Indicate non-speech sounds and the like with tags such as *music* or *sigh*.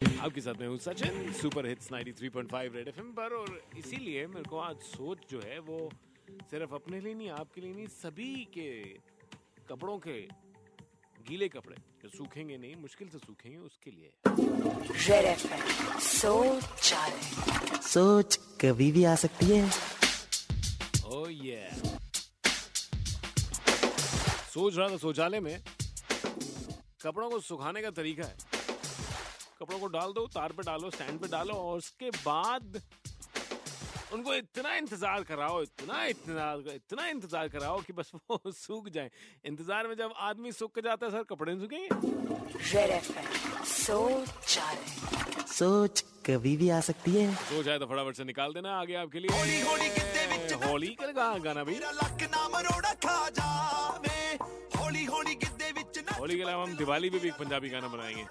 आपके साथ मैं हूँ Sachin super hits 93.5 red FM पर और इसीलिए मेरे को आज सोच जो है वो सिर्फ़ अपने लिए नहीं आपके लिए नहीं सभी के कपड़ों के गीले कपड़े जो सूखेंगे नहीं मुश्किल से सूखेंगे उसके लिए। रेड एफएम सोच सोच कभी भी आ सकती है। ओ ये सोच रहा था शौचालय में कपड़ों को सुखाने का तरीका है। कपड़ों को डाल दो तार पे डालो स्टैंड पे डालो और उसके बाद उनको इतना इंतज़ार कराओ इतना इंतज़ार इतना इंतज़ार कराओ कि बस वो *laughs* सूख जाए। इंतज़ार में जब आदमी सूख के जाता है सर कपड़े नहीं सूखेंगे? सोच कभी भी आ सकती है। सोच आए तो फटाफट से निकाल देना आगे आपके लिए। होली होली कित्ते होली कर गाना भी। होली के अलावा हम दिवाली पे भी एक पंजाबी गाना बनाएँगे।